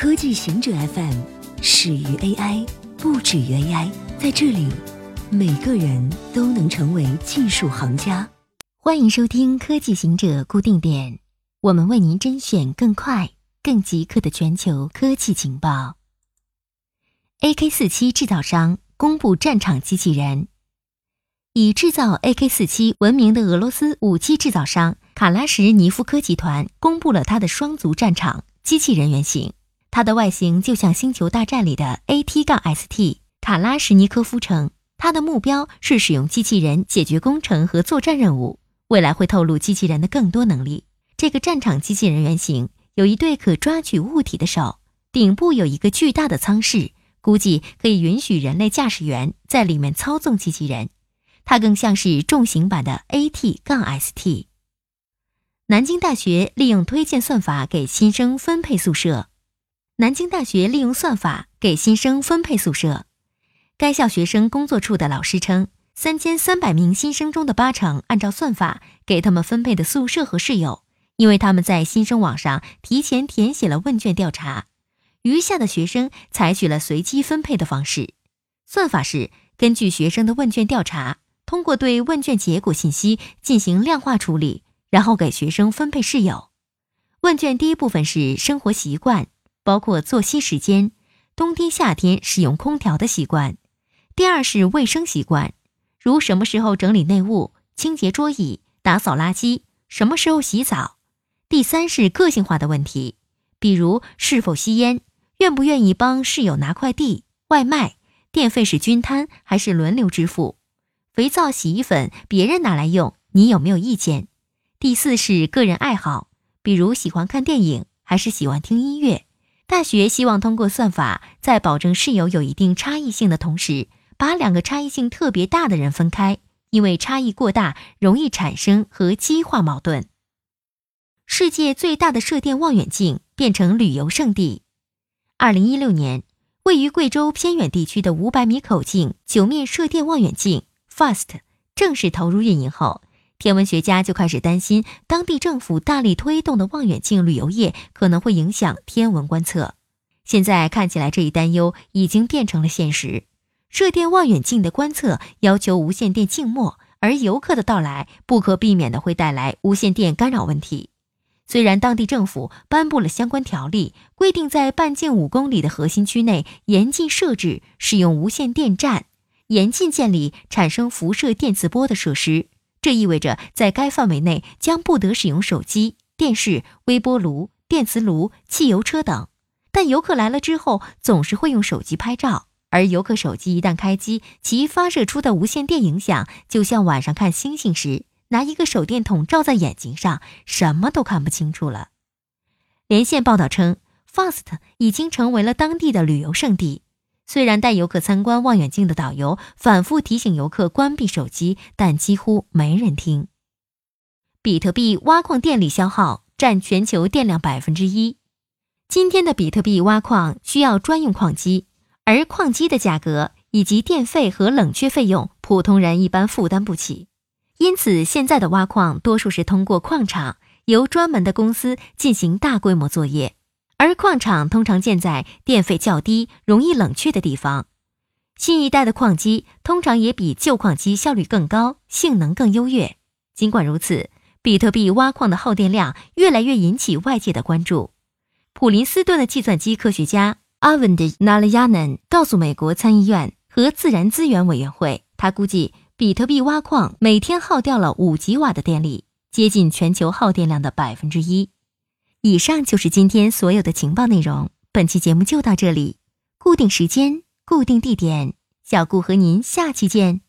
科技行者 FM 始于 AI，不止于 AI。在这里，每个人都能成为技术行家。欢迎收听科技行者固定点，我们为您甄选更快、更即刻的全球科技情报。AK 四七制造商公布战场机器人，以制造 AK 四七闻名的俄罗斯武器制造商卡拉什尼夫科集团公布了它的双足战场机器人原型。它的外形就像《星球大战》里的 AT- 杠 ST。卡拉什尼科夫称，他的目标是使用机器人解决工程和作战任务。未来会透露机器人的更多能力。这个战场机器人原型有一对可抓取物体的手，顶部有一个巨大的舱室，估计可以允许人类驾驶员在里面操纵机器人。它更像是重型版的 AT- 杠 ST。南京大学利用推荐算法给新生分配宿舍。南京大学利用算法给新生分配宿舍。该校学生工作处的老师称，三千三百名新生中的八成按照算法给他们分配的宿舍和室友，因为他们在新生网上提前填写了问卷调查。余下的学生采取了随机分配的方式。算法是根据学生的问卷调查，通过对问卷结果信息进行量化处理，然后给学生分配室友。问卷第一部分是生活习惯。包括作息时间、冬天、夏天使用空调的习惯。第二是卫生习惯，如什么时候整理内务、清洁桌椅、打扫垃圾，什么时候洗澡。第三是个性化的问题，比如是否吸烟，愿不愿意帮室友拿快递、外卖，电费是均摊还是轮流支付，肥皂、洗衣粉别人拿来用，你有没有意见？第四是个人爱好，比如喜欢看电影还是喜欢听音乐。大学希望通过算法，在保证室友有一定差异性的同时，把两个差异性特别大的人分开，因为差异过大容易产生和激化矛盾。世界最大的射电望远镜变成旅游胜地。二零一六年，位于贵州偏远地区的五百米口径九面射电望远镜 FAST 正式投入运营后。天文学家就开始担心，当地政府大力推动的望远镜旅游业可能会影响天文观测。现在看起来，这一担忧已经变成了现实。射电望远镜的观测要求无线电静默，而游客的到来不可避免的会带来无线电干扰问题。虽然当地政府颁布了相关条例，规定在半径五公里的核心区内严禁设置使用无线电站，严禁建立产生辐射电磁波的设施。这意味着，在该范围内将不得使用手机、电视、微波炉、电磁炉、汽油车等。但游客来了之后，总是会用手机拍照，而游客手机一旦开机，其发射出的无线电影响，就像晚上看星星时拿一个手电筒照在眼睛上，什么都看不清楚了。连线报道称，FAST 已经成为了当地的旅游胜地。虽然带游客参观望远镜的导游反复提醒游客关闭手机，但几乎没人听。比特币挖矿电力消耗占全球电量百分之一。今天的比特币挖矿需要专用矿机，而矿机的价格以及电费和冷却费用，普通人一般负担不起。因此，现在的挖矿多数是通过矿场，由专门的公司进行大规模作业。而矿场通常建在电费较低、容易冷却的地方。新一代的矿机通常也比旧矿机效率更高、性能更优越。尽管如此，比特币挖矿的耗电量越来越引起外界的关注。普林斯顿的计算机科学家阿文德·纳勒亚南告诉美国参议院和自然资源委员会，他估计比特币挖矿每天耗掉了五吉瓦的电力，接近全球耗电量的百分之一。以上就是今天所有的情报内容。本期节目就到这里，固定时间，固定地点，小顾和您下期见。